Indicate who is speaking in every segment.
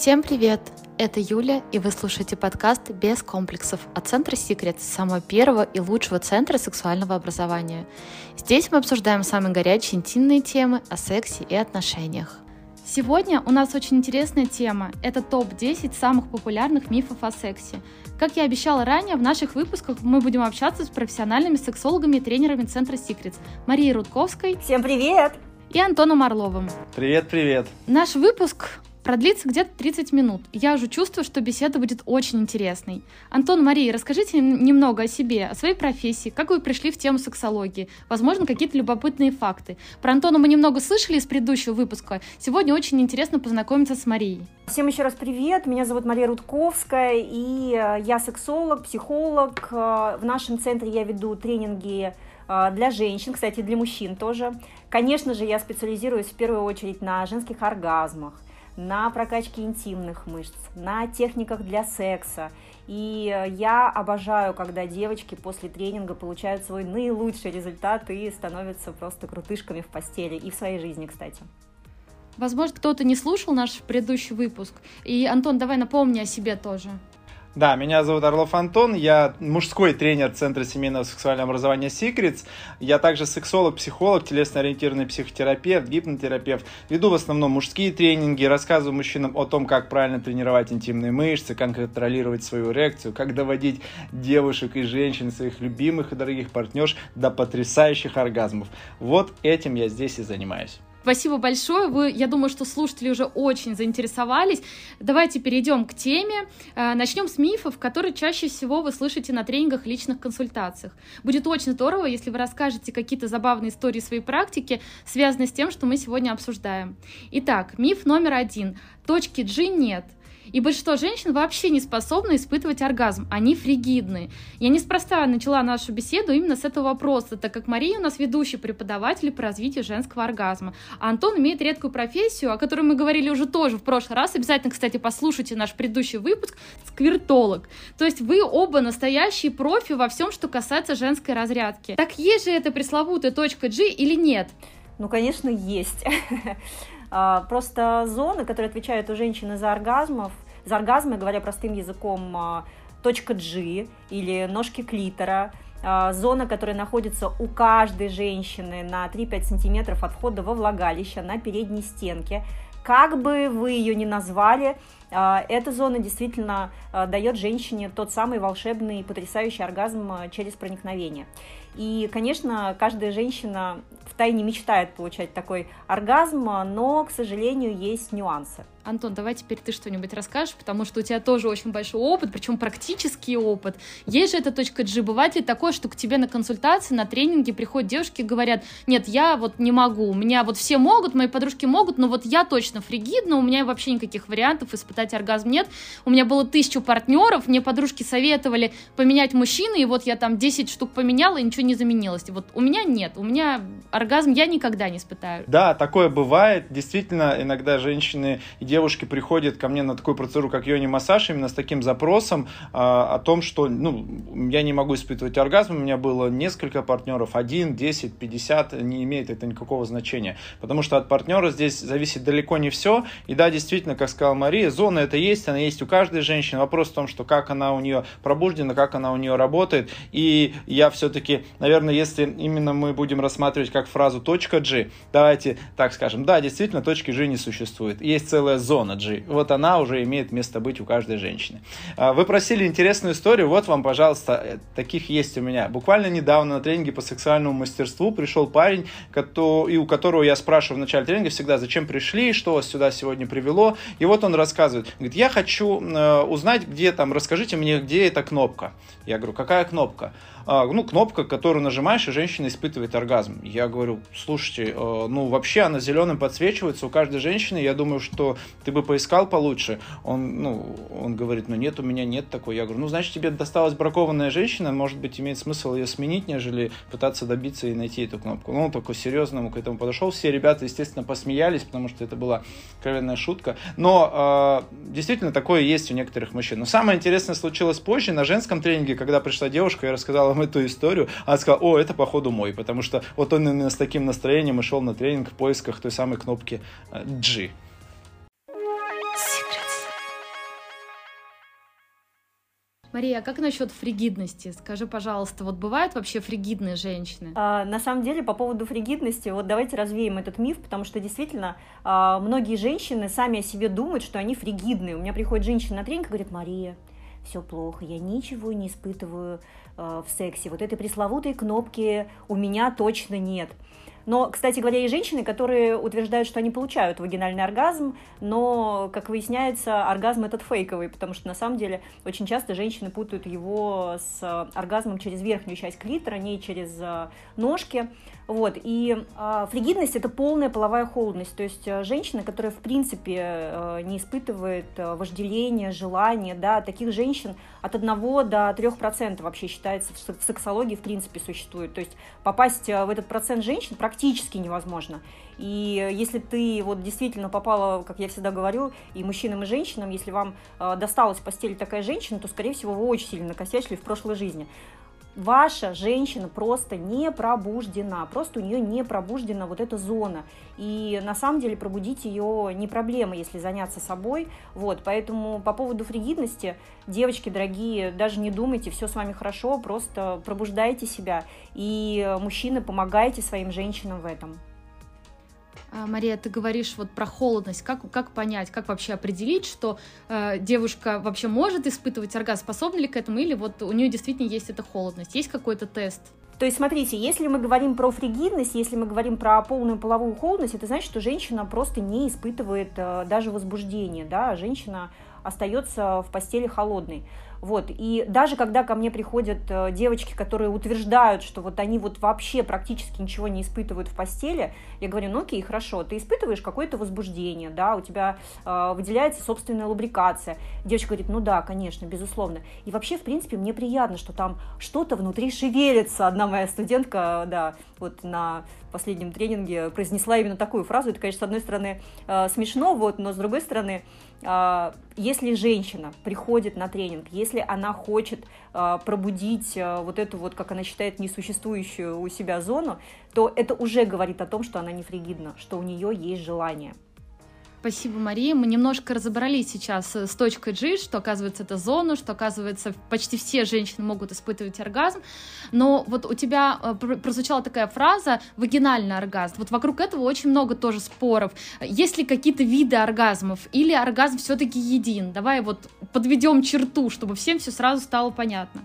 Speaker 1: Всем привет! Это Юля, и вы слушаете подкаст «Без комплексов» от Центра Секрет, самого первого и лучшего центра сексуального образования. Здесь мы обсуждаем самые горячие интимные темы о сексе и отношениях. Сегодня у нас очень интересная тема. Это топ-10 самых популярных мифов о сексе. Как я обещала ранее, в наших выпусках мы будем общаться с профессиональными сексологами и тренерами Центра Секретс Марией Рудковской.
Speaker 2: Всем привет!
Speaker 1: И Антоном Орловым.
Speaker 3: Привет, привет.
Speaker 1: Наш выпуск продлится где-то 30 минут. Я уже чувствую, что беседа будет очень интересной. Антон, Мария, расскажите немного о себе, о своей профессии, как вы пришли в тему сексологии, возможно, какие-то любопытные факты. Про Антона мы немного слышали из предыдущего выпуска. Сегодня очень интересно познакомиться с Марией.
Speaker 2: Всем еще раз привет. Меня зовут Мария Рудковская, и э, я сексолог, психолог. Э, в нашем центре я веду тренинги э, для женщин, кстати, для мужчин тоже. Конечно же, я специализируюсь в первую очередь на женских оргазмах на прокачке интимных мышц, на техниках для секса. И я обожаю, когда девочки после тренинга получают свой наилучший результат и становятся просто крутышками в постели и в своей жизни, кстати.
Speaker 1: Возможно, кто-то не слушал наш предыдущий выпуск. И, Антон, давай напомни о себе тоже.
Speaker 3: Да, меня зовут Орлов Антон, я мужской тренер Центра семейного сексуального образования Secrets. Я также сексолог, психолог, телесно-ориентированный психотерапевт, гипнотерапевт. Веду в основном мужские тренинги, рассказываю мужчинам о том, как правильно тренировать интимные мышцы, как контролировать свою эрекцию, как доводить девушек и женщин, своих любимых и дорогих партнерш до потрясающих оргазмов. Вот этим я здесь и занимаюсь.
Speaker 1: Спасибо большое. Вы, я думаю, что слушатели уже очень заинтересовались. Давайте перейдем к теме. Э, Начнем с мифов, которые чаще всего вы слышите на тренингах и личных консультациях. Будет очень здорово, если вы расскажете какие-то забавные истории своей практики, связанные с тем, что мы сегодня обсуждаем. Итак, миф номер один. Точки G нет – и большинство женщин вообще не способны испытывать оргазм, они фригидны. Я неспроста начала нашу беседу именно с этого вопроса, так как Мария у нас ведущий преподаватель по развитию женского оргазма. А Антон имеет редкую профессию, о которой мы говорили уже тоже в прошлый раз. Обязательно, кстати, послушайте наш предыдущий выпуск «Сквертолог». То есть вы оба настоящие профи во всем, что касается женской разрядки. Так есть же эта пресловутая точка G или нет?
Speaker 2: Ну, конечно, есть. А, просто зоны, которые отвечают у женщины за оргазмов, за оргазмы, говоря простым языком, а, точка G или ножки клитора, а, зона, которая находится у каждой женщины на 3-5 сантиметров от входа во влагалище на передней стенке. Как бы вы ее ни назвали, эта зона действительно дает женщине тот самый волшебный, потрясающий оргазм через проникновение. И, конечно, каждая женщина в тайне мечтает получать такой оргазм, но, к сожалению, есть нюансы.
Speaker 1: Антон, давай теперь ты что-нибудь расскажешь, потому что у тебя тоже очень большой опыт, причем практический опыт. Есть же эта точка G. Бывает ли такое, что к тебе на консультации, на тренинге приходят девушки и говорят, нет, я вот не могу, у меня вот все могут, мои подружки могут, но вот я точно фригидна, у меня вообще никаких вариантов испытать оргазм нет. У меня было тысячу партнеров, мне подружки советовали поменять мужчины, и вот я там 10 штук поменяла, и ничего не заменилось. Вот у меня нет, у меня оргазм я никогда не испытаю.
Speaker 3: Да, такое бывает. Действительно, иногда женщины и девушки приходят ко мне на такую процедуру, как йони-массаж, именно с таким запросом а, о том, что ну, я не могу испытывать оргазм, у меня было несколько партнеров, один, десять, пятьдесят, не имеет это никакого значения. Потому что от партнера здесь зависит далеко не все. И да, действительно, как сказала Мария, зона это есть, она есть у каждой женщины. Вопрос в том, что как она у нее пробуждена, как она у нее работает. И я все-таки, наверное, если именно мы будем рассматривать как фразу точка G, давайте так скажем, да, действительно, точки G не существует. Есть целая зона G. Вот она уже имеет место быть у каждой женщины. А, вы просили интересную историю, вот вам, пожалуйста, э, таких есть у меня. Буквально недавно на тренинге по сексуальному мастерству пришел парень, и у которого я спрашиваю в начале тренинга всегда, зачем пришли, что вас сюда сегодня привело. И вот он рассказывает, говорит, я хочу э, узнать, где там, расскажите мне, где эта кнопка. Я говорю, какая кнопка? А, ну, кнопка, которую нажимаешь, и женщина испытывает оргазм. Я говорю, слушайте, э, ну, вообще она зеленым подсвечивается у каждой женщины, я думаю, что ты бы поискал получше. Он, ну, он говорит, ну, нет, у меня нет такой. Я говорю, ну, значит, тебе досталась бракованная женщина, может быть, имеет смысл ее сменить, нежели пытаться добиться и найти эту кнопку. Ну, он такой серьезному к этому подошел. Все ребята, естественно, посмеялись, потому что это была откровенная шутка. Но э, действительно, такое есть у некоторых мужчин. Но самое интересное случилось позже, на женском тренинге, когда пришла девушка и рассказала там эту историю, а сказал, о, это походу мой, потому что вот он именно с таким настроением и шел на тренинг в поисках той самой кнопки э, G.
Speaker 1: Мария, а как насчет фригидности? Скажи, пожалуйста, вот бывают вообще фригидные женщины?
Speaker 2: А, на самом деле, по поводу фригидности, вот давайте развеем этот миф, потому что действительно а, многие женщины сами о себе думают, что они фригидные. У меня приходит женщина на тренинг и говорит, Мария, все плохо, я ничего не испытываю э, в сексе. Вот этой пресловутой кнопки у меня точно нет. Но, кстати говоря, есть женщины, которые утверждают, что они получают вагинальный оргазм, но, как выясняется, оргазм этот фейковый, потому что на самом деле очень часто женщины путают его с оргазмом через верхнюю часть клитора, не через э, ножки. Вот, и э, фригидность это полная половая холодность, то есть э, женщина, которая в принципе э, не испытывает э, вожделения, желания, да, таких женщин от 1 до 3% вообще считается в сексологии в принципе существует, то есть попасть э, в этот процент женщин практически невозможно. И если ты вот действительно попала, как я всегда говорю, и мужчинам, и женщинам, если вам э, досталась в постели такая женщина, то, скорее всего, вы очень сильно накосячили в прошлой жизни ваша женщина просто не пробуждена, просто у нее не пробуждена вот эта зона. И на самом деле пробудить ее не проблема, если заняться собой. Вот, поэтому по поводу фригидности, девочки дорогие, даже не думайте, все с вами хорошо, просто пробуждайте себя. И мужчины, помогайте своим женщинам в этом.
Speaker 1: А, Мария, ты говоришь вот про холодность. Как, как понять, как вообще определить, что э, девушка вообще может испытывать оргазм, способна ли к этому, или вот у нее действительно есть эта холодность? Есть какой-то тест?
Speaker 2: То есть, смотрите, если мы говорим про фригидность, если мы говорим про полную половую холодность, это значит, что женщина просто не испытывает э, даже возбуждения, да, женщина остается в постели холодной. Вот. И даже когда ко мне приходят э, девочки, которые утверждают, что вот они вот вообще практически ничего не испытывают в постели, я говорю, ну окей, хорошо, ты испытываешь какое-то возбуждение, да, у тебя э, выделяется собственная лубрикация. Девочка говорит, ну да, конечно, безусловно. И вообще, в принципе, мне приятно, что там что-то внутри шевелится. Одна моя студентка, да, вот на последнем тренинге произнесла именно такую фразу. Это, конечно, с одной стороны э, смешно, вот, но с другой стороны, если женщина приходит на тренинг, если она хочет э, пробудить вот эту вот, как она считает, несуществующую у себя зону, то это уже говорит о том, что она не фригидна, что у нее есть желание.
Speaker 1: Спасибо, Мария. Мы немножко разобрались сейчас с точкой G, что, оказывается, это зона, что, оказывается, почти все женщины могут испытывать оргазм. Но вот у тебя э, прозвучала такая фраза «вагинальный оргазм». Вот вокруг этого очень много тоже споров. Есть ли какие-то виды оргазмов или оргазм все-таки един? Давай вот подведем черту, чтобы всем все сразу стало понятно.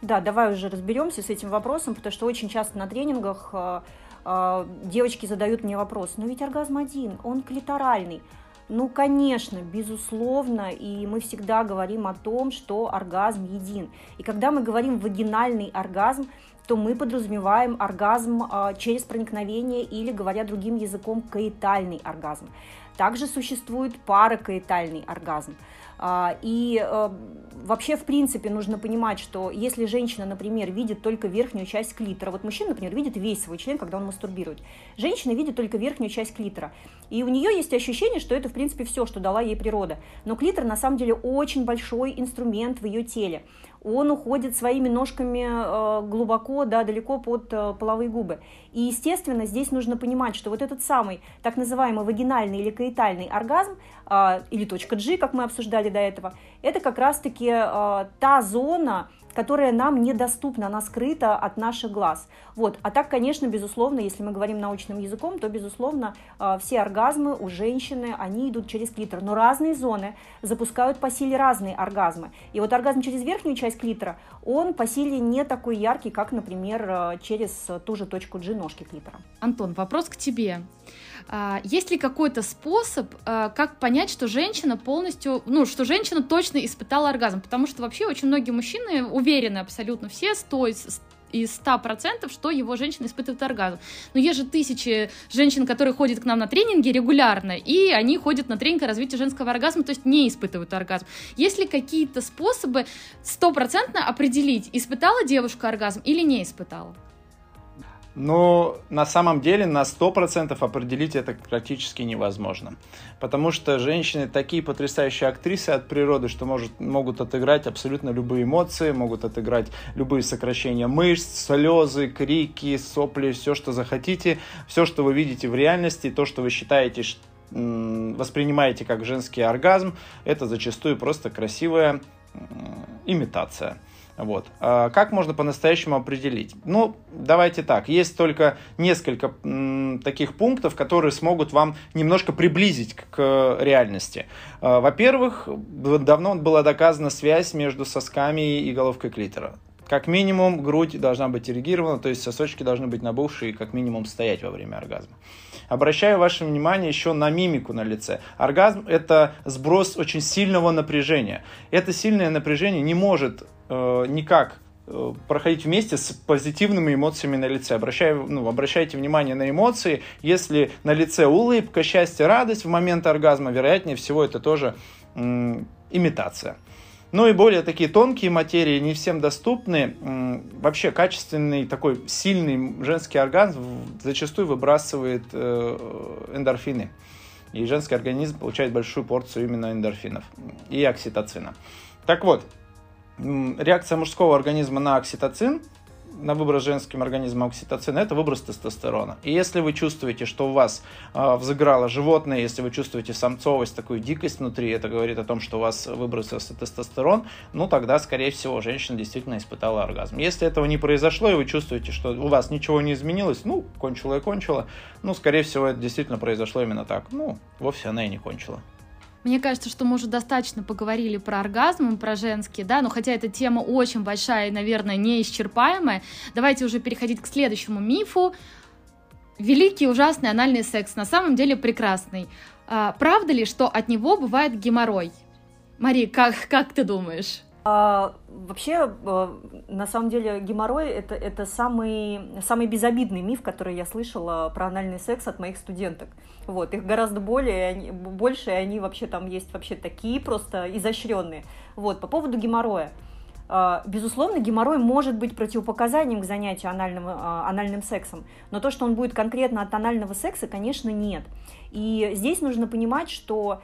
Speaker 2: Да, давай уже разберемся с этим вопросом, потому что очень часто на тренингах э, девочки задают мне вопрос, но ведь оргазм один, он клиторальный. Ну, конечно, безусловно, и мы всегда говорим о том, что оргазм един. И когда мы говорим вагинальный оргазм, то мы подразумеваем оргазм э, через проникновение или, говоря другим языком, каэтальный оргазм. Также существует паракаэтальный оргазм. А, и э, вообще, в принципе, нужно понимать, что если женщина, например, видит только верхнюю часть клитора, вот мужчина, например, видит весь свой член, когда он мастурбирует, женщина видит только верхнюю часть клитора, и у нее есть ощущение, что это, в принципе, все, что дала ей природа. Но клитор, на самом деле, очень большой инструмент в ее теле он уходит своими ножками э, глубоко, да, далеко под э, половые губы. И, естественно, здесь нужно понимать, что вот этот самый так называемый вагинальный или каэтальный оргазм, э, или точка G, как мы обсуждали до этого, это как раз-таки та зона, которая нам недоступна, она скрыта от наших глаз. Вот. А так, конечно, безусловно, если мы говорим научным языком, то, безусловно, а, все оргазмы у женщины, они идут через клитор. Но разные зоны запускают по силе разные оргазмы. И вот оргазм через верхнюю часть клитора, он по силе не такой яркий, как, например, а, через ту же точку G ножки клитора.
Speaker 1: Антон, вопрос к тебе. А, есть ли какой-то способ, как понять, что женщина полностью, ну, что женщина точно испытала оргазм? Потому что вообще очень многие мужчины уверены абсолютно все, 100 из 100%, что его женщина испытывает оргазм. Но есть же тысячи женщин, которые ходят к нам на тренинги регулярно, и они ходят на тренинг развития женского оргазма, то есть не испытывают оргазм. Есть ли какие-то способы стопроцентно определить, испытала девушка оргазм или не испытала?
Speaker 3: Но на самом деле на 100% определить это практически невозможно. Потому что женщины такие потрясающие актрисы от природы, что может, могут отыграть абсолютно любые эмоции, могут отыграть любые сокращения мышц, слезы, крики, сопли, все, что захотите. Все, что вы видите в реальности, то, что вы считаете, воспринимаете как женский оргазм, это зачастую просто красивая имитация. Вот. А как можно по-настоящему определить? Ну, давайте так. Есть только несколько таких пунктов, которые смогут вам немножко приблизить к, к реальности. А, во-первых, давно была доказана связь между сосками и головкой клитора. Как минимум, грудь должна быть эрегирована, то есть сосочки должны быть набухшие и как минимум стоять во время оргазма. Обращаю ваше внимание еще на мимику на лице. Оргазм – это сброс очень сильного напряжения. Это сильное напряжение не может э, никак э, проходить вместе с позитивными эмоциями на лице. Обращаю, ну, обращайте внимание на эмоции. Если на лице улыбка, счастье, радость в момент оргазма, вероятнее всего это тоже имитация. Ну и более такие тонкие материи не всем доступны. Вообще качественный такой сильный женский оргазм зачастую выбрасывает э, эндорфины. И женский организм получает большую порцию именно эндорфинов и окситоцина. Так вот, реакция мужского организма на окситоцин на выброс женским организмом окситоцина, это выброс тестостерона. И если вы чувствуете, что у вас э, взыграло животное, если вы чувствуете самцовость, такую дикость внутри, это говорит о том, что у вас выбросился тестостерон, ну тогда, скорее всего, женщина действительно испытала оргазм. Если этого не произошло, и вы чувствуете, что у вас ничего не изменилось, ну, кончила и кончила, ну, скорее всего, это действительно произошло именно так. Ну, вовсе она и не кончила.
Speaker 1: Мне кажется, что мы уже достаточно поговорили про оргазм, про женские, да, но хотя эта тема очень большая и, наверное, неисчерпаемая, давайте уже переходить к следующему мифу. Великий ужасный анальный секс на самом деле прекрасный. А, правда ли, что от него бывает геморрой? Мари, как, как ты думаешь?
Speaker 2: А, вообще, а, на самом деле, геморрой это, это самый, самый безобидный миф, который я слышала про анальный секс от моих студенток. Вот, их гораздо более, больше, и они вообще там есть вообще такие просто изощренные. Вот, по поводу геморроя. А, безусловно, геморрой может быть противопоказанием к занятию анальным, а, анальным сексом, но то, что он будет конкретно от анального секса, конечно, нет. И здесь нужно понимать, что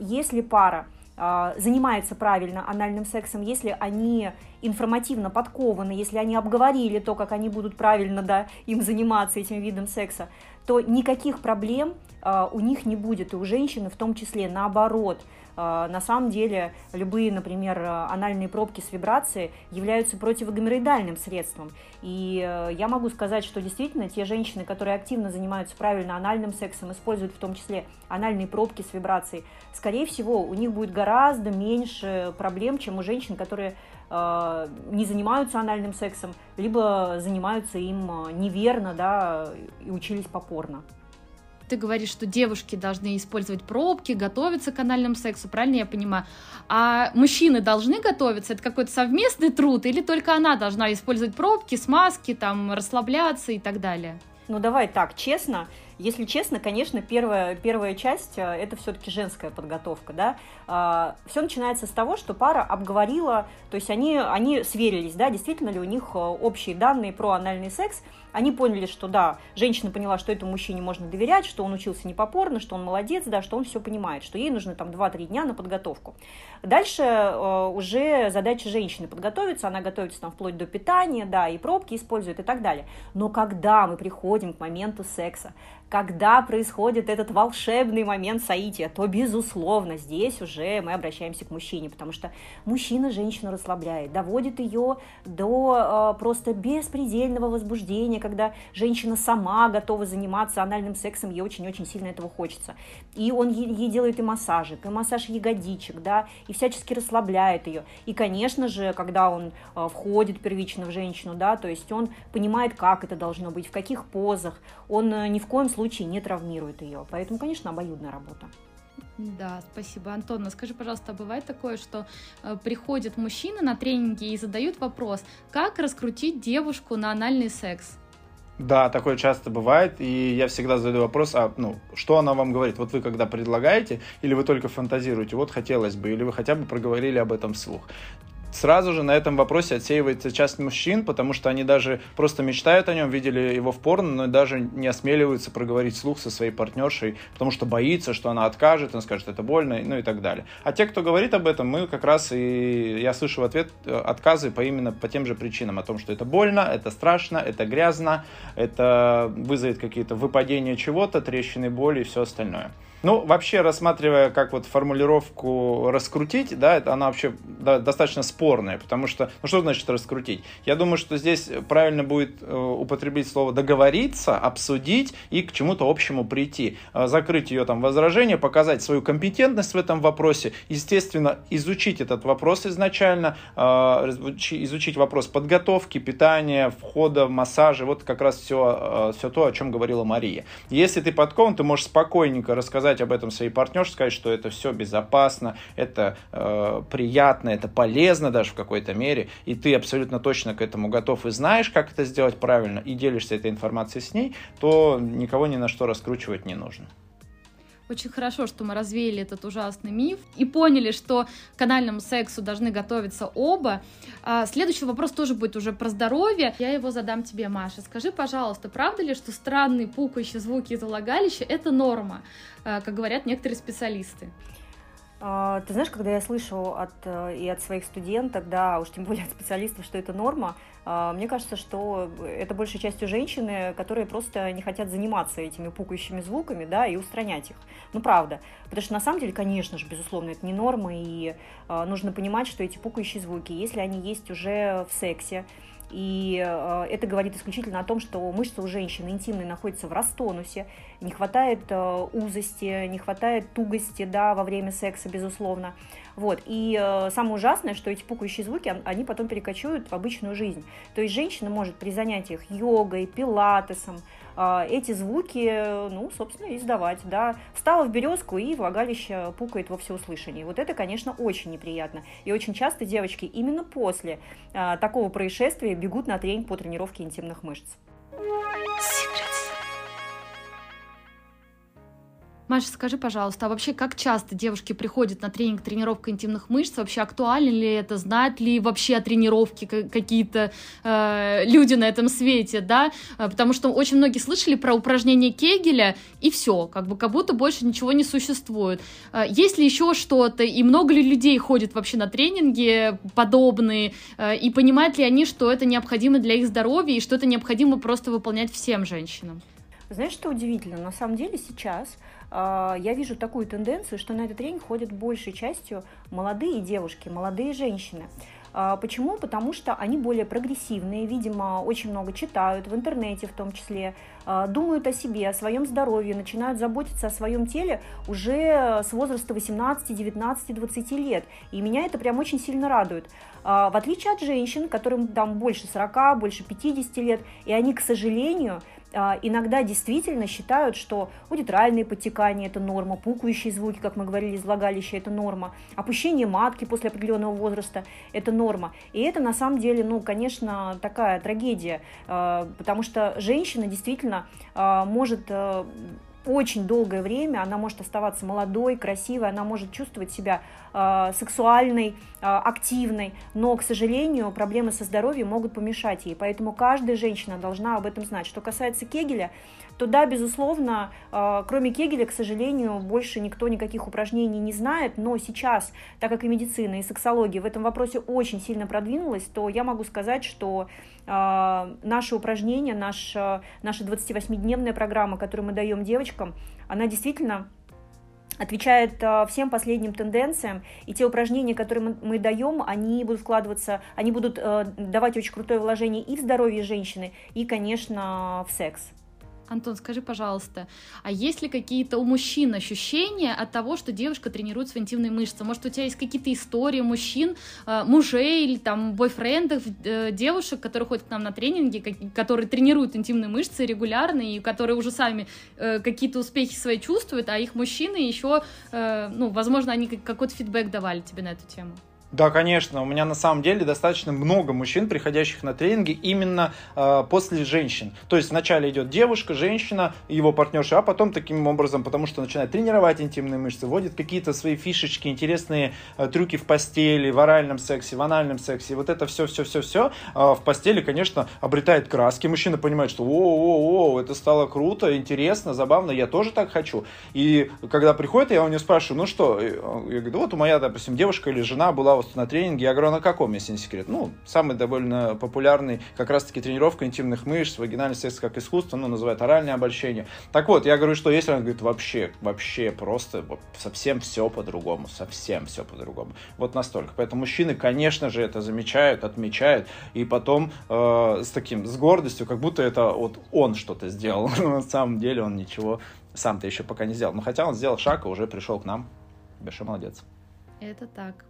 Speaker 2: если пара а, занимается правильно анальным сексом, если они информативно подкованы, если они обговорили то, как они будут правильно да, им заниматься этим видом секса, то никаких проблем а, у них не будет, и у женщины в том числе, наоборот – а, на самом деле любые, например, анальные пробки с вибрацией являются противогомероидальным средством. И э, я могу сказать, что действительно те женщины, которые активно занимаются правильно анальным сексом, используют в том числе анальные пробки с вибрацией, скорее всего, у них будет гораздо меньше проблем, чем у женщин, которые э, не занимаются анальным сексом, либо занимаются им э, неверно, да, и учились попорно
Speaker 1: ты говоришь, что девушки должны использовать пробки, готовиться к анальному сексу, правильно я понимаю? А мужчины должны готовиться? Это какой-то совместный труд или только она должна использовать пробки, смазки, там, расслабляться и так далее?
Speaker 2: Ну давай так, честно, если честно, конечно, первая, первая часть э, это все-таки женская подготовка, да. А, все начинается с того, что пара обговорила, то есть они, они сверились, да, действительно ли у них э, общие данные про анальный секс, они поняли, что да, женщина поняла, что этому мужчине можно доверять, что он учился не попорно, что он молодец, да, что он все понимает, что ей нужно там 2-3 дня на подготовку. Дальше э, уже задача женщины подготовиться, она готовится там вплоть до питания, да, и пробки использует и так далее. Но когда мы приходим к моменту секса, когда происходит этот волшебный момент соития, то, безусловно, здесь уже мы обращаемся к мужчине, потому что мужчина женщину расслабляет, доводит ее до э, просто беспредельного возбуждения, когда женщина сама готова заниматься анальным сексом, ей очень-очень сильно этого хочется. И он ей, делает и массажик, и массаж ягодичек, да, и всячески расслабляет ее. И, конечно же, когда он э, входит первично в женщину, да, то есть он понимает, как это должно быть, в каких позах, он э, ни в коем случае не травмирует ее. Поэтому, конечно, обоюдная работа.
Speaker 1: Да, спасибо. Антон, скажи, пожалуйста, а бывает такое, что э, приходят мужчины на тренинги и задают вопрос, как раскрутить девушку на анальный секс?
Speaker 3: Да, такое часто бывает, и я всегда задаю вопрос, а ну, что она вам говорит? Вот вы когда предлагаете, или вы только фантазируете, вот хотелось бы, или вы хотя бы проговорили об этом вслух сразу же на этом вопросе отсеивается часть мужчин, потому что они даже просто мечтают о нем, видели его в порно, но даже не осмеливаются проговорить слух со своей партнершей, потому что боится, что она откажет, он скажет, это больно, ну и так далее. А те, кто говорит об этом, мы как раз и, я слышу в ответ э, отказы по именно по тем же причинам, о том, что это больно, это страшно, это грязно, это вызовет какие-то выпадения чего-то, трещины, боли и все остальное. Ну, вообще, рассматривая как вот формулировку раскрутить, да, это она вообще да, достаточно спорная, потому что, ну что значит раскрутить? Я думаю, что здесь правильно будет э, употребить слово договориться, обсудить и к чему-то общему прийти. Э, закрыть ее там возражение, показать свою компетентность в этом вопросе, естественно, изучить этот вопрос изначально, э, изучить вопрос подготовки, питания, входа, массажа, вот как раз все, все то, о чем говорила Мария. Если ты подкован, ты можешь спокойненько рассказать об этом своей партнерше, сказать, что это все безопасно, это э, приятно, это полезно даже в какой-то мере, и ты абсолютно точно к этому готов и знаешь, как это сделать правильно, и делишься этой информацией с ней, то никого ни на что раскручивать не нужно.
Speaker 1: Очень хорошо, что мы развеяли этот ужасный миф и поняли, что к канальному сексу должны готовиться оба. А, следующий вопрос тоже будет уже про здоровье. Я его задам тебе, Маша. Скажи, пожалуйста, правда ли, что странные пукающие звуки из влагалища — это норма, а, как говорят некоторые специалисты?
Speaker 2: А, ты знаешь, когда я слышу от, э, и от своих студенток, да, уж тем более от специалистов, что это норма, а, мне кажется, что это большей частью женщины, которые просто не хотят заниматься этими пукающими звуками, да, и устранять их. Ну, правда. Потому что на самом деле, конечно же, безусловно, это не норма, и а, нужно понимать, что эти пукающие звуки, если они есть уже в сексе, и э, это говорит исключительно о том, что мышцы у женщины интимные находятся в растонусе, не хватает э, узости, не хватает тугости да, во время секса, безусловно. Вот. И э, самое ужасное, что эти пукающие звуки, они потом перекочуют в обычную жизнь. То есть женщина может при занятиях йогой, пилатесом, эти звуки, ну, собственно, издавать, да. Встала в березку и влагалище пукает во всеуслышание. Вот это, конечно, очень неприятно. И очень часто девочки именно после э, такого происшествия бегут на тренинг по тренировке интимных мышц.
Speaker 1: Маша, скажи, пожалуйста, а вообще как часто девушки приходят на тренинг тренировка интимных мышц? Вообще актуально ли это? Знают ли вообще о тренировке какие-то э, люди на этом свете, да? Э, потому что очень многие слышали про упражнение Кегеля, и все, как бы как будто больше ничего не существует. Э, есть ли еще что-то, и много ли людей ходит вообще на тренинги подобные, э, и понимают ли они, что это необходимо для их здоровья, и что это необходимо просто выполнять всем женщинам?
Speaker 2: Знаешь, что удивительно? На самом деле сейчас я вижу такую тенденцию, что на этот тренинг ходят большей частью молодые девушки, молодые женщины. А, почему? Потому что они более прогрессивные, видимо, очень много читают, в интернете в том числе, а, думают о себе, о своем здоровье, начинают заботиться о своем теле уже с возраста 18, 19, 20 лет. И меня это прям очень сильно радует. В отличие от женщин, которым там больше 40, больше 50 лет, и они, к сожалению, а, иногда действительно считают, что аудиторальные подтекания – это норма, пукающие звуки, как мы говорили, из влагалища – это норма, опущение матки после определенного возраста – это норма. И это на самом деле, ну, конечно, такая трагедия, а, потому что женщина действительно а, может очень долгое время она может оставаться молодой, красивой, она может чувствовать себя э, сексуальной, э, активной, но, к сожалению, проблемы со здоровьем могут помешать ей. Поэтому каждая женщина должна об этом знать. Что касается Кегеля, то да, безусловно, э, кроме Кегеля, к сожалению, больше никто никаких упражнений не знает, но сейчас, так как и медицина, и сексология в этом вопросе очень сильно продвинулась, то я могу сказать, что э, наши упражнения, наш, наша 28-дневная программа, которую мы даем девочкам, она действительно отвечает э, всем последним тенденциям, и те упражнения, которые мы, даем, они будут вкладываться, они будут э, давать очень крутое вложение и в здоровье женщины, и, конечно, в секс.
Speaker 1: Антон, скажи, пожалуйста, а есть ли какие-то у мужчин ощущения от того, что девушка тренирует свои интимные мышцы? Может, у тебя есть какие-то истории мужчин, э, мужей или там бойфрендов, э, девушек, которые ходят к нам на тренинги, которые тренируют интимные мышцы регулярно и которые уже сами э, какие-то успехи свои чувствуют, а их мужчины еще, ну, возможно, они какой-то фидбэк давали тебе на эту тему?
Speaker 3: Да, конечно. У меня на самом деле достаточно много мужчин, приходящих на тренинги именно э, после женщин. То есть вначале идет девушка, женщина, его партнерша, а потом таким образом, потому что начинает тренировать интимные мышцы, вводит какие-то свои фишечки, интересные э, трюки в постели, в оральном сексе, в анальном сексе. Вот это все-все-все-все э, в постели, конечно, обретает краски. Мужчина понимает, что о-о-о, это стало круто, интересно, забавно, я тоже так хочу. И когда приходит, я у него спрашиваю, ну что, я говорю, вот у моя, допустим, девушка или жена была пожалуйста, на тренинге. Я говорю, на каком, если не секрет? Ну, самый довольно популярный как раз-таки тренировка интимных мышц, вагинальный секс как искусство, ну, называют оральное обольщение. Так вот, я говорю, что если она говорит, вообще, вообще просто совсем все по-другому, совсем все по-другому. Вот настолько. Поэтому мужчины, конечно же, это замечают, отмечают, и потом э, с таким, с гордостью, как будто это вот он что-то сделал. На самом деле он ничего сам-то еще пока не сделал. Но хотя он сделал шаг и уже пришел к нам. Большой молодец.
Speaker 1: Это так.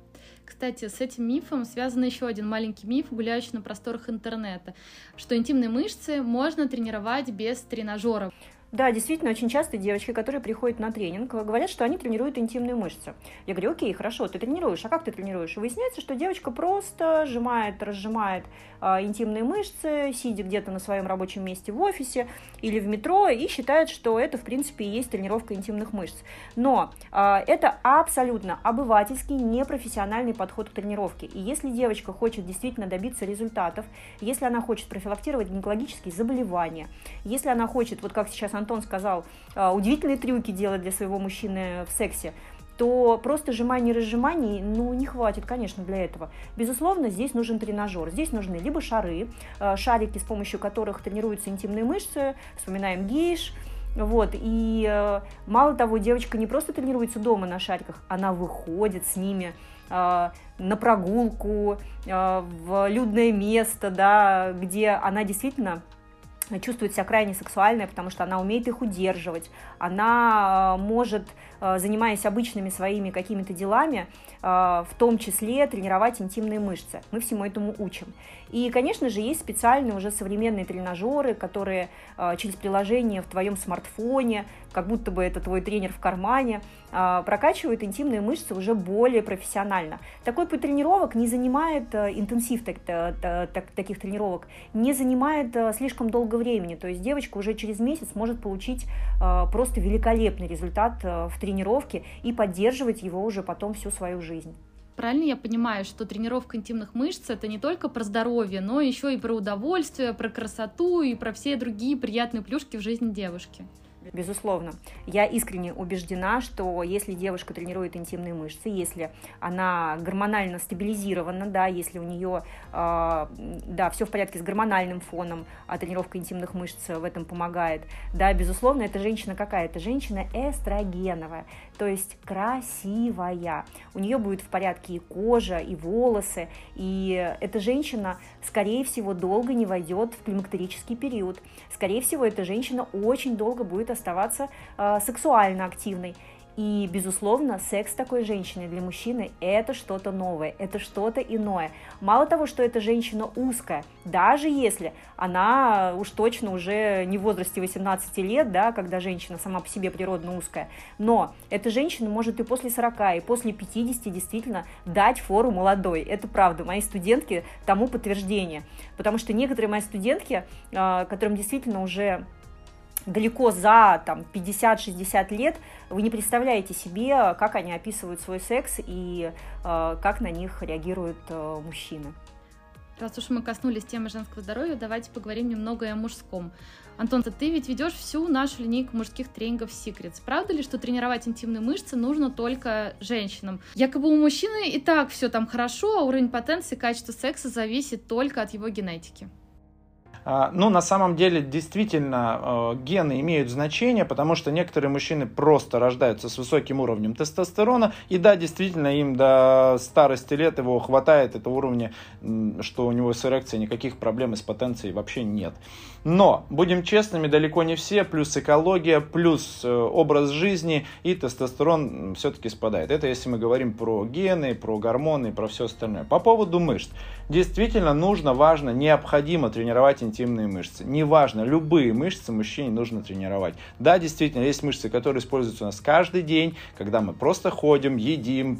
Speaker 1: Кстати, с этим мифом связан еще один маленький миф, гуляющий на просторах интернета, что интимные мышцы можно тренировать без тренажеров.
Speaker 2: Да, действительно, очень часто девочки, которые приходят на тренинг, говорят, что они тренируют интимные мышцы. Я говорю, окей, хорошо, ты тренируешь, а как ты тренируешь? Выясняется, что девочка просто сжимает, разжимает а, интимные мышцы, сидя где-то на своем рабочем месте в офисе или в метро, и считает, что это, в принципе, и есть тренировка интимных мышц. Но а, это абсолютно обывательский, непрофессиональный подход к тренировке. И если девочка хочет действительно добиться результатов, если она хочет профилактировать гинекологические заболевания, если она хочет, вот как сейчас Антон сказал, а, удивительные трюки делать для своего мужчины в сексе, то просто сжимание разжиманий, ну, не хватит, конечно, для этого. Безусловно, здесь нужен тренажер. Здесь нужны либо шары, а, шарики, с помощью которых тренируются интимные мышцы, вспоминаем гейш, вот, и э, мало того, девочка не просто тренируется дома на шариках, она выходит с ними на прогулку, в людное место, да, где она действительно чувствует себя крайне сексуальной, потому что она умеет их удерживать, она э, может, занимаясь обычными своими какими-то делами, э, в том числе тренировать интимные мышцы. Мы всему этому учим. И, конечно же, есть специальные уже современные тренажеры, которые через приложение в твоем смартфоне, как будто бы это твой тренер в кармане, прокачивают интимные мышцы уже более профессионально. Такой путь тренировок не занимает интенсив таких тренировок, не занимает слишком долго времени. То есть девочка уже через месяц может получить просто великолепный результат э, в тренировке и поддерживать его уже потом всю свою жизнь.
Speaker 1: Правильно я понимаю, что тренировка интимных мышц это не только про здоровье, но еще и про удовольствие, про красоту и про все другие приятные плюшки в жизни девушки?
Speaker 2: Безусловно. Я искренне убеждена, что если девушка тренирует интимные мышцы, если она гормонально стабилизирована, да, если у нее, э, да, все в порядке с гормональным фоном, а тренировка интимных мышц в этом помогает, да, безусловно, эта женщина какая? Это женщина эстрогеновая, то есть красивая. У нее будет в порядке и кожа, и волосы, и эта женщина, скорее всего, долго не войдет в климактерический период. Скорее всего, эта женщина очень долго будет оставаться э, сексуально активной. И, безусловно, секс такой женщины для мужчины – это что-то новое, это что-то иное. Мало того, что эта женщина узкая, даже если она уж точно уже не в возрасте 18 лет, да, когда женщина сама по себе природно узкая, но эта женщина может и после 40, и после 50 действительно дать фору молодой. Это правда, мои студентки тому подтверждение. Потому что некоторые мои студентки, а, которым действительно уже далеко за там, 50-60 лет, вы не представляете себе, как они описывают свой секс и э, как на них реагируют э, мужчины.
Speaker 1: Раз уж мы коснулись темы женского здоровья, давайте поговорим немного и о мужском. Антон, ты ведь ведешь всю нашу линейку мужских тренингов Secrets. Правда ли, что тренировать интимные мышцы нужно только женщинам? Якобы у мужчины и так все там хорошо, а уровень потенции и качество секса зависит только от его генетики.
Speaker 3: А, ну, на самом деле, действительно, э, гены имеют значение, потому что некоторые мужчины просто рождаются с высоким уровнем тестостерона, и да, действительно, им до старости лет его хватает этого уровня, что у него с эрекцией никаких проблем и с потенцией вообще нет. Но, будем честными, далеко не все, плюс экология, плюс э, образ жизни, и тестостерон все-таки спадает. Это если мы говорим про гены, про гормоны, про все остальное. По поводу мышц. Действительно нужно, важно, необходимо тренировать интимные мышцы. Неважно, любые мышцы мужчине нужно тренировать. Да, действительно, есть мышцы, которые используются у нас каждый день, когда мы просто ходим, едим,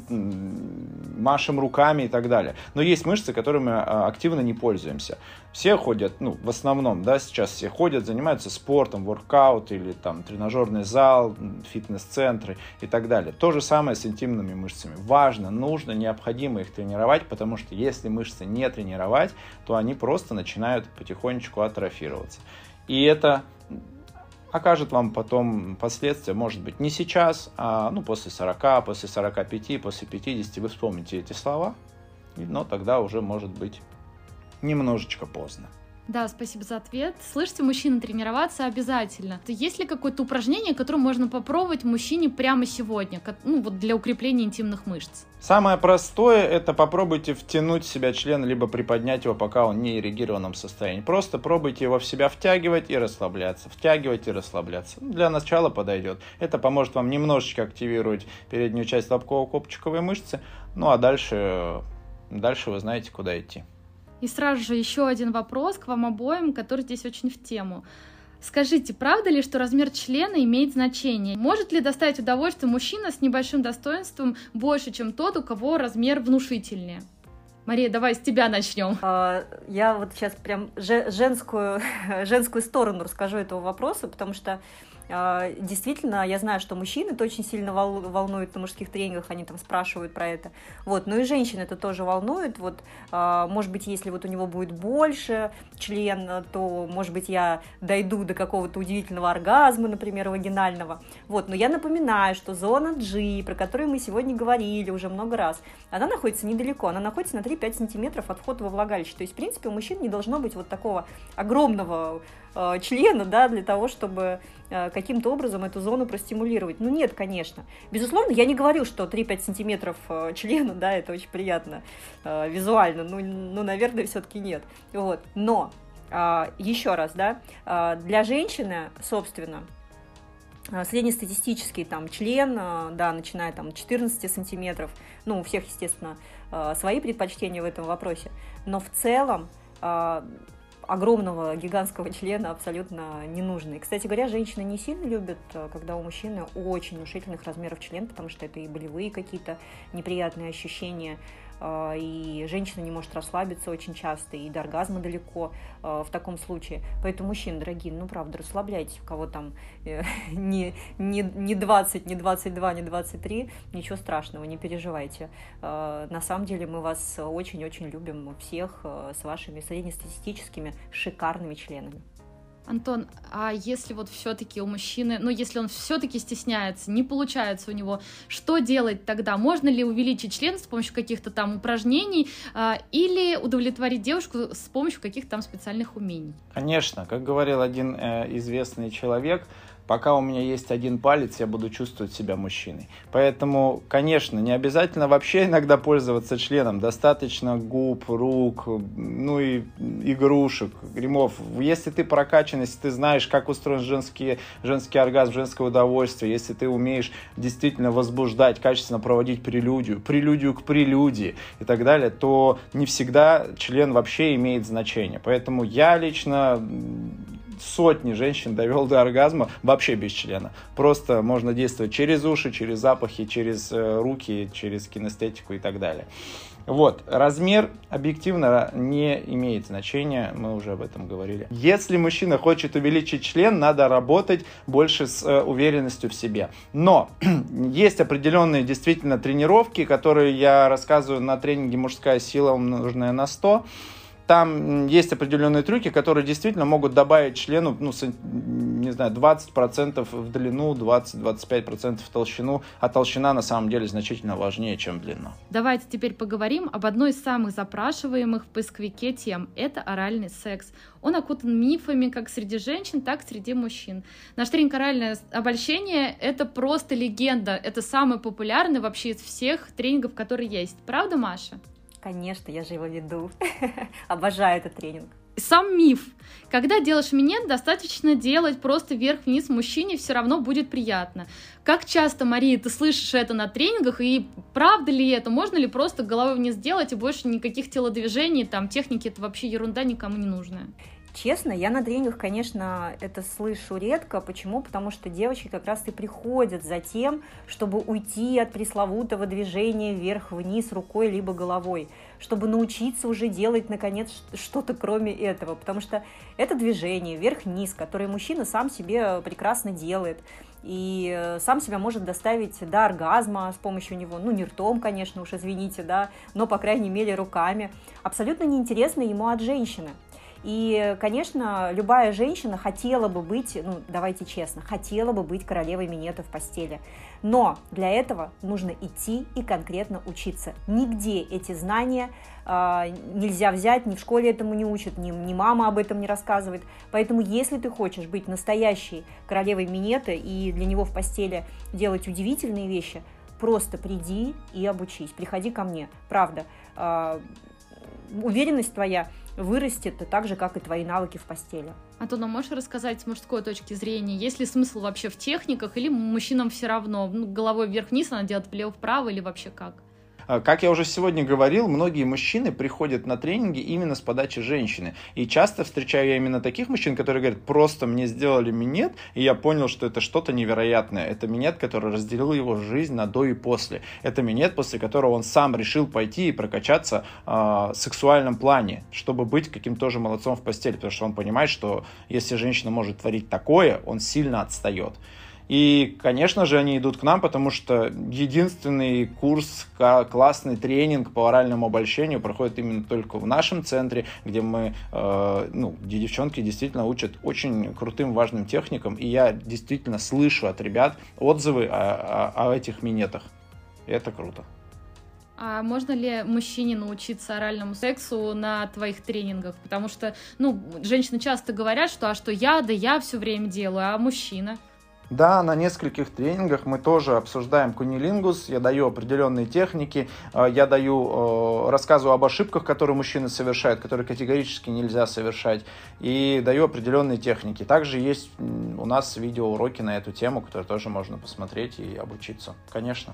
Speaker 3: машем руками и так далее. Но есть мышцы, которыми а, активно не пользуемся. Все ходят, ну, в основном, да, сейчас все ходят, занимаются спортом, воркаут или там тренажерный зал, фитнес-центры и так далее. То же самое с интимными мышцами. Важно, нужно, необходимо их тренировать, потому что если мышцы не тренировать, то они просто начинают потихонечку атрофироваться. И это окажет вам потом последствия, может быть, не сейчас, а ну, после 40, после 45, после 50. Вы вспомните эти слова, но тогда уже может быть немножечко поздно.
Speaker 1: Да, спасибо за ответ. Слышите, мужчина тренироваться обязательно. Есть ли какое-то упражнение, которое можно попробовать мужчине прямо сегодня, ну вот для укрепления интимных мышц?
Speaker 3: Самое простое это попробуйте втянуть в себя член, либо приподнять его, пока он не эрегированном состоянии. Просто пробуйте его в себя втягивать и расслабляться, втягивать и расслабляться. Ну, для начала подойдет. Это поможет вам немножечко активировать переднюю часть лобково-копчиковой мышцы. Ну а дальше, дальше вы знаете, куда идти.
Speaker 1: И сразу же еще один вопрос к вам обоим, который здесь очень в тему. Скажите, правда ли, что размер члена имеет значение? Может ли доставить удовольствие мужчина с небольшим достоинством больше, чем тот, у кого размер внушительнее? Мария, давай с тебя начнем.
Speaker 2: А, я вот сейчас прям женскую, женскую сторону расскажу этого вопроса, потому что действительно, я знаю, что мужчины это очень сильно волнует на мужских тренингах, они там спрашивают про это. Вот, ну и женщин это тоже волнует. Вот, а, может быть, если вот у него будет больше член, то, может быть, я дойду до какого-то удивительного оргазма, например, вагинального. Вот, но я напоминаю, что зона G, про которую мы сегодня говорили уже много раз, она находится недалеко, она находится на 3-5 сантиметров от входа во влагалище. То есть, в принципе, у мужчин не должно быть вот такого огромного э, члена, да, для того, чтобы э, каким-то образом эту зону простимулировать. Ну, нет, конечно. Безусловно, я не говорю, что 3-5 сантиметров э, члена, да, это очень приятно э, визуально, ну, ну наверное, все-таки нет. Вот. Но, э, еще раз, да, э, для женщины, собственно, э, среднестатистический там член, э, да, начиная там 14 сантиметров, ну, у всех, естественно, э, свои предпочтения в этом вопросе, но в целом огромного гигантского члена абсолютно не нужно. И, кстати говоря, женщины не сильно любят, э, когда у мужчины очень внушительных размеров член, потому что это и болевые какие-то неприятные ощущения, и женщина не может расслабиться очень часто, и до оргазма далеко а, в таком случае. Поэтому, мужчины, дорогие, ну, правда, расслабляйтесь, у кого там э, не, не, не 20, не 22, не 23, ничего страшного, не переживайте. На самом деле мы вас очень-очень любим всех с вашими среднестатистическими шикарными членами.
Speaker 1: Антон, а если вот все-таки у мужчины, ну если он все-таки стесняется, не получается у него, что делать тогда? Можно ли увеличить член с помощью каких-то там упражнений а, или удовлетворить девушку с помощью каких-то там специальных умений?
Speaker 3: Конечно, как говорил один э, известный человек, пока у меня есть один палец, я буду чувствовать себя мужчиной. Поэтому, конечно, не обязательно вообще иногда пользоваться членом. Достаточно губ, рук, ну и игрушек, гримов. Если ты прокачан, если ты знаешь, как устроен женский, женский оргазм, женское удовольствие, если ты умеешь действительно возбуждать, качественно проводить прелюдию, прелюдию к прелюдии и так далее, то не всегда член вообще имеет значение. Поэтому я лично сотни женщин довел до оргазма вообще без члена. Просто можно действовать через уши, через запахи, через э, руки, через кинестетику и так далее. Вот, размер объективно не имеет значения, мы уже об этом говорили. Если мужчина хочет увеличить член, надо работать больше с э, уверенностью в себе. Но есть определенные действительно тренировки, которые я рассказываю на тренинге «Мужская сила умноженная на 100» там есть определенные трюки, которые действительно могут добавить члену, ну, не знаю, 20% в длину, 20-25% в толщину, а толщина на самом деле значительно важнее, чем длина.
Speaker 1: Давайте теперь поговорим об одной из самых запрашиваемых в поисковике тем. Это оральный секс. Он окутан мифами как среди женщин, так и среди мужчин. Наш тренинг «Оральное обольщение» — это просто легенда. Это самый популярный вообще из всех тренингов, которые есть. Правда, Маша?
Speaker 2: Конечно, я же его веду. Обожаю этот тренинг.
Speaker 1: Сам миф. Когда делаешь минет, достаточно делать просто вверх-вниз мужчине, все равно будет приятно. Как часто, Мария, ты слышишь это на тренингах, и правда ли это? Можно ли просто головой вниз делать, и больше никаких телодвижений, там, техники, это вообще ерунда никому не нужная?
Speaker 2: Честно, я на тренингах, конечно, это слышу редко. Почему? Потому что девочки как раз и приходят за тем, чтобы уйти от пресловутого движения вверх-вниз рукой либо головой, чтобы научиться уже делать, наконец, что-то кроме этого. Потому что это движение вверх-вниз, которое мужчина сам себе прекрасно делает, и э, сам себя может доставить до оргазма с помощью него, ну, не ртом, конечно, уж извините, да, но, по крайней мере, руками. Абсолютно неинтересно ему от женщины. И, конечно, любая женщина хотела бы быть, ну, давайте честно, хотела бы быть королевой минета в постели. Но для этого нужно идти и конкретно учиться. Нигде эти знания э, нельзя взять, ни в школе этому не учат, ни, ни мама об этом не рассказывает. Поэтому, если ты хочешь быть настоящей королевой минета и для него в постели делать удивительные вещи, просто приди и обучись. Приходи ко мне, правда. Э, уверенность твоя вырастет так же, как и твои навыки в постели.
Speaker 1: А можешь рассказать с мужской точки зрения, есть ли смысл вообще в техниках, или мужчинам все равно, ну, головой вверх-вниз она делает влево-вправо, или вообще как?
Speaker 3: А, как я уже сегодня говорил, многие мужчины приходят на тренинги именно с подачи женщины. И часто встречаю я именно таких мужчин, которые говорят, просто мне сделали минет, и я понял, что это что-то невероятное. Это минет, который разделил его жизнь на до и после. Это минет, после которого он сам решил пойти и прокачаться э, в сексуальном плане, чтобы быть каким-то тоже молодцом в постели, потому что он понимает, что если женщина может творить такое, он сильно отстает. И, конечно же, они идут к нам, потому что единственный курс, классный тренинг по оральному обольщению проходит именно только в нашем центре, где мы, э, ну, где девчонки действительно учат очень крутым, важным техникам. И я действительно слышу от ребят отзывы о, о, о этих минетах. Это круто.
Speaker 1: А можно ли мужчине научиться оральному сексу на твоих тренингах? Потому что, ну, женщины часто говорят, что а что я, да я все время делаю, а мужчина?
Speaker 3: Да, на нескольких тренингах мы тоже обсуждаем кунилингус, я даю определенные техники, э, я даю, э, рассказываю об ошибках, которые мужчины совершают, которые категорически нельзя совершать, и даю определенные техники. Также есть у нас видеоуроки на эту тему, которые тоже можно посмотреть и обучиться, конечно.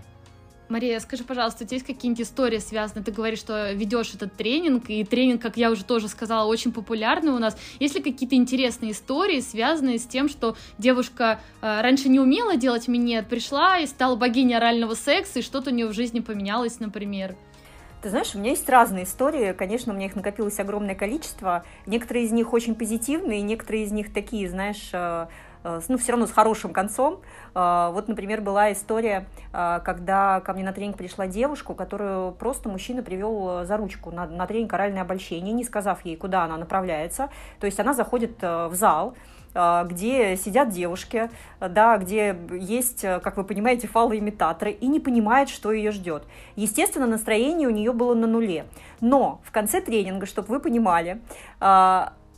Speaker 1: Мария, скажи, пожалуйста, у тебя есть какие-нибудь истории связанные? Ты говоришь, что ведешь этот тренинг, и тренинг, как я уже тоже сказала, очень популярный у нас. Есть ли какие-то интересные истории, связанные с тем, что девушка э, раньше не умела делать минет, пришла и стала богиней орального секса, и что-то у нее в жизни поменялось, например?
Speaker 2: Ты знаешь, у меня есть разные истории. Конечно, у меня их накопилось огромное количество. Некоторые из них очень позитивные, некоторые из них такие, знаешь, э, ну, все равно с хорошим концом. Э, вот, например, была история, э, когда ко мне на тренинг пришла девушка, которую просто мужчина привел за ручку на, на тренинг оральное обольщение, не сказав ей, куда она направляется. То есть она заходит в зал, где сидят девушки, да, где есть, как вы понимаете, фалоимитаторы, и не понимает, что ее ждет. Естественно, настроение у нее было на нуле. Но в конце тренинга, чтобы вы понимали,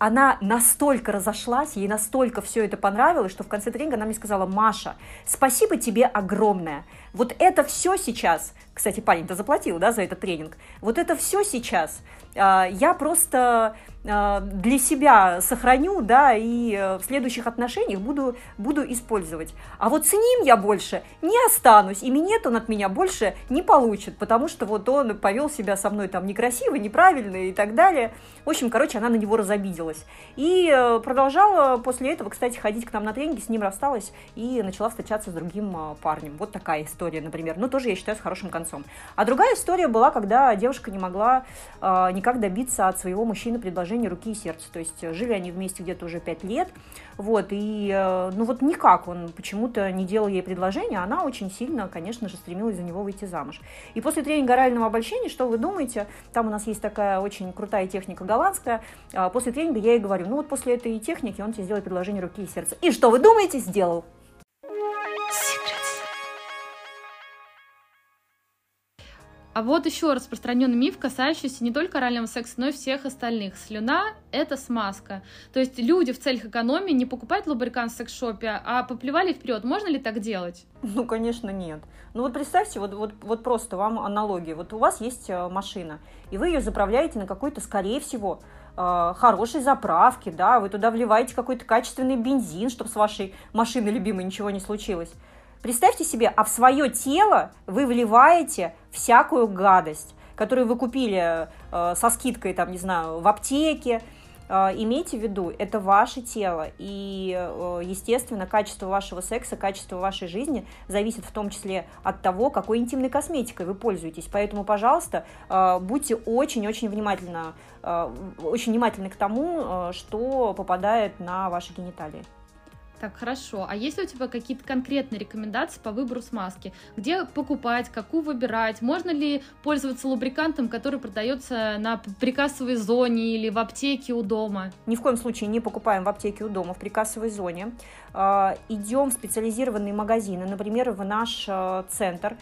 Speaker 2: она настолько разошлась, ей настолько все это понравилось, что в конце тренинга она мне сказала, Маша, спасибо тебе огромное. Вот это все сейчас, кстати, парень-то заплатил, да, за этот тренинг, вот это все сейчас а, я просто для себя сохраню, да, и э, в следующих отношениях буду, буду использовать. А вот с ним я больше не останусь, и минет он от меня больше не получит, потому что вот он повел себя со мной там некрасиво, неправильно и так далее. В общем, короче, она на него разобиделась. И э, продолжала после этого, кстати, ходить к нам на тренинги, с ним рассталась и начала встречаться с другим э, парнем. Вот такая история, например. Ну, тоже, я считаю, с хорошим концом. А другая история была, когда девушка не могла никак добиться от своего мужчины предложения руки и сердца. То есть э, жили они вместе где-то уже пять лет, вот, и, э, ну вот никак он почему-то не делал ей предложение, она очень сильно, конечно же, стремилась за него выйти замуж. И после тренинга орального обольщения, что вы думаете, там у нас есть такая очень крутая техника голландская, а после тренинга я ей говорю, ну вот после этой техники он тебе сделает предложение руки и сердца. И что вы думаете, сделал?
Speaker 1: А вот еще распространенный миф, касающийся не только орального секса, но и всех остальных. Слюна – это смазка. То есть люди в целях экономии не покупают лубрикант в секс-шопе, а поплевали вперед. Можно ли так делать?
Speaker 2: Ну, конечно, нет. Ну вот представьте, вот, вот, вот просто вам аналогия. Вот у вас есть э, машина, и вы ее заправляете на какой-то, скорее всего, э, хорошей заправке, да, вы туда вливаете какой-то качественный бензин, чтобы с вашей машиной любимой ничего не случилось. Представьте себе, а в свое тело вы вливаете всякую гадость, которую вы купили э, со скидкой, там, не знаю, в аптеке. Э, имейте в виду, это ваше тело, и, э, естественно, качество вашего секса, качество вашей жизни зависит в том числе от того, какой интимной косметикой вы пользуетесь. Поэтому, пожалуйста, э, будьте очень-очень внимательны, э, очень внимательны к тому, э, что попадает на ваши гениталии.
Speaker 1: Так, хорошо. А есть ли у тебя какие-то конкретные рекомендации по выбору смазки? Где покупать, какую выбирать? Можно ли пользоваться лубрикантом, который продается на прикассовой зоне или в аптеке у дома?
Speaker 2: Ни в коем случае не покупаем в аптеке у дома, в прикассовой зоне. А, идем в специализированные магазины, например, в наш э, центр,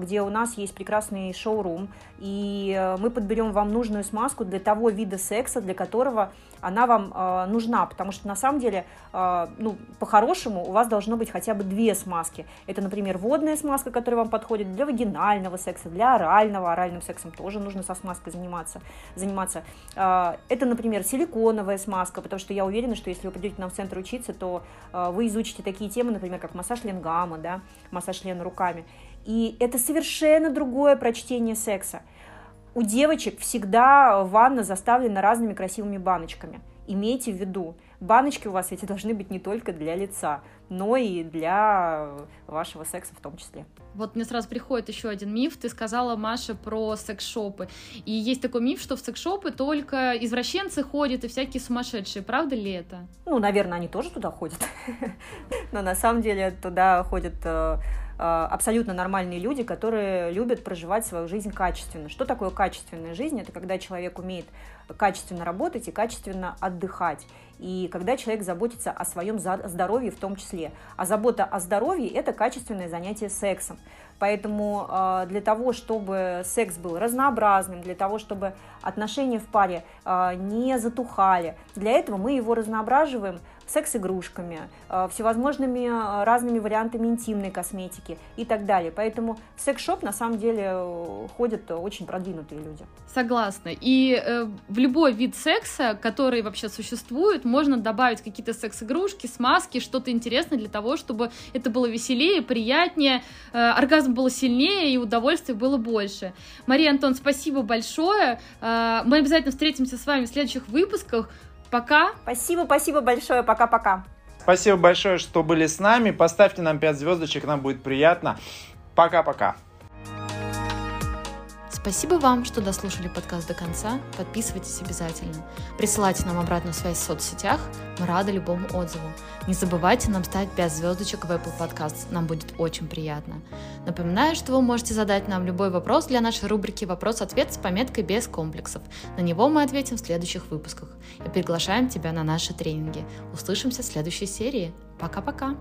Speaker 2: где у нас есть прекрасный шоурум, и э, мы подберем вам нужную смазку для того вида секса, для которого она вам нужна, потому что на самом деле, ну, по-хорошему, у вас должно быть хотя бы две смазки. Это, например, водная смазка, которая вам подходит для вагинального секса, для орального, оральным сексом тоже нужно со смазкой заниматься. заниматься. Это, например, силиконовая смазка, потому что я уверена, что если вы придете нам в центр учиться, то вы изучите такие темы, например, как массаж ленгама, да, массаж лена руками. И это совершенно другое прочтение секса. У девочек всегда ванна заставлена разными красивыми баночками. Имейте в виду, баночки у вас эти должны быть не только для лица, но и для вашего секса в том числе.
Speaker 1: Вот мне сразу приходит еще один миф. Ты сказала, Маша, про секс-шопы. И есть такой миф, что в секс-шопы только извращенцы ходят и всякие сумасшедшие. Правда ли это?
Speaker 2: Ну, наверное, они тоже туда ходят. Но на самом деле туда ходят э, абсолютно нормальные люди, которые любят проживать свою жизнь качественно. Что такое качественная жизнь? Это когда человек умеет качественно работать и качественно отдыхать. И когда человек заботится о своем здоровье в том числе. А забота о здоровье – это качественное занятие сексом. Поэтому э, для того, чтобы секс был разнообразным, для того, чтобы отношения в паре э, не затухали, для этого мы его разноображиваем секс-игрушками, э, всевозможными э, разными вариантами интимной косметики и так далее. Поэтому в секс-шоп на самом деле э, ходят очень продвинутые люди.
Speaker 1: Согласна. И э, в любой вид секса, который вообще существует, можно добавить какие-то секс-игрушки, смазки, что-то интересное для того, чтобы это было веселее, приятнее, э, оргазм был сильнее и удовольствия было больше. Мария Антон, спасибо большое. Э, мы обязательно встретимся с вами в следующих выпусках. Пока.
Speaker 2: Спасибо, спасибо большое. Пока-пока.
Speaker 3: Спасибо большое, что были с нами. Поставьте нам 5 звездочек, нам будет приятно. Пока-пока.
Speaker 1: Спасибо вам, что дослушали подкаст до конца. Подписывайтесь обязательно. Присылайте нам обратную связь в соцсетях. Мы рады любому отзыву. Не забывайте нам ставить 5 звездочек в Apple Podcast. Нам будет очень приятно. Напоминаю, что вы можете задать нам любой вопрос для нашей рубрики «Вопрос-ответ» с пометкой «Без комплексов». На него мы ответим в следующих выпусках. И приглашаем тебя на наши тренинги. Услышимся в следующей серии. Пока-пока!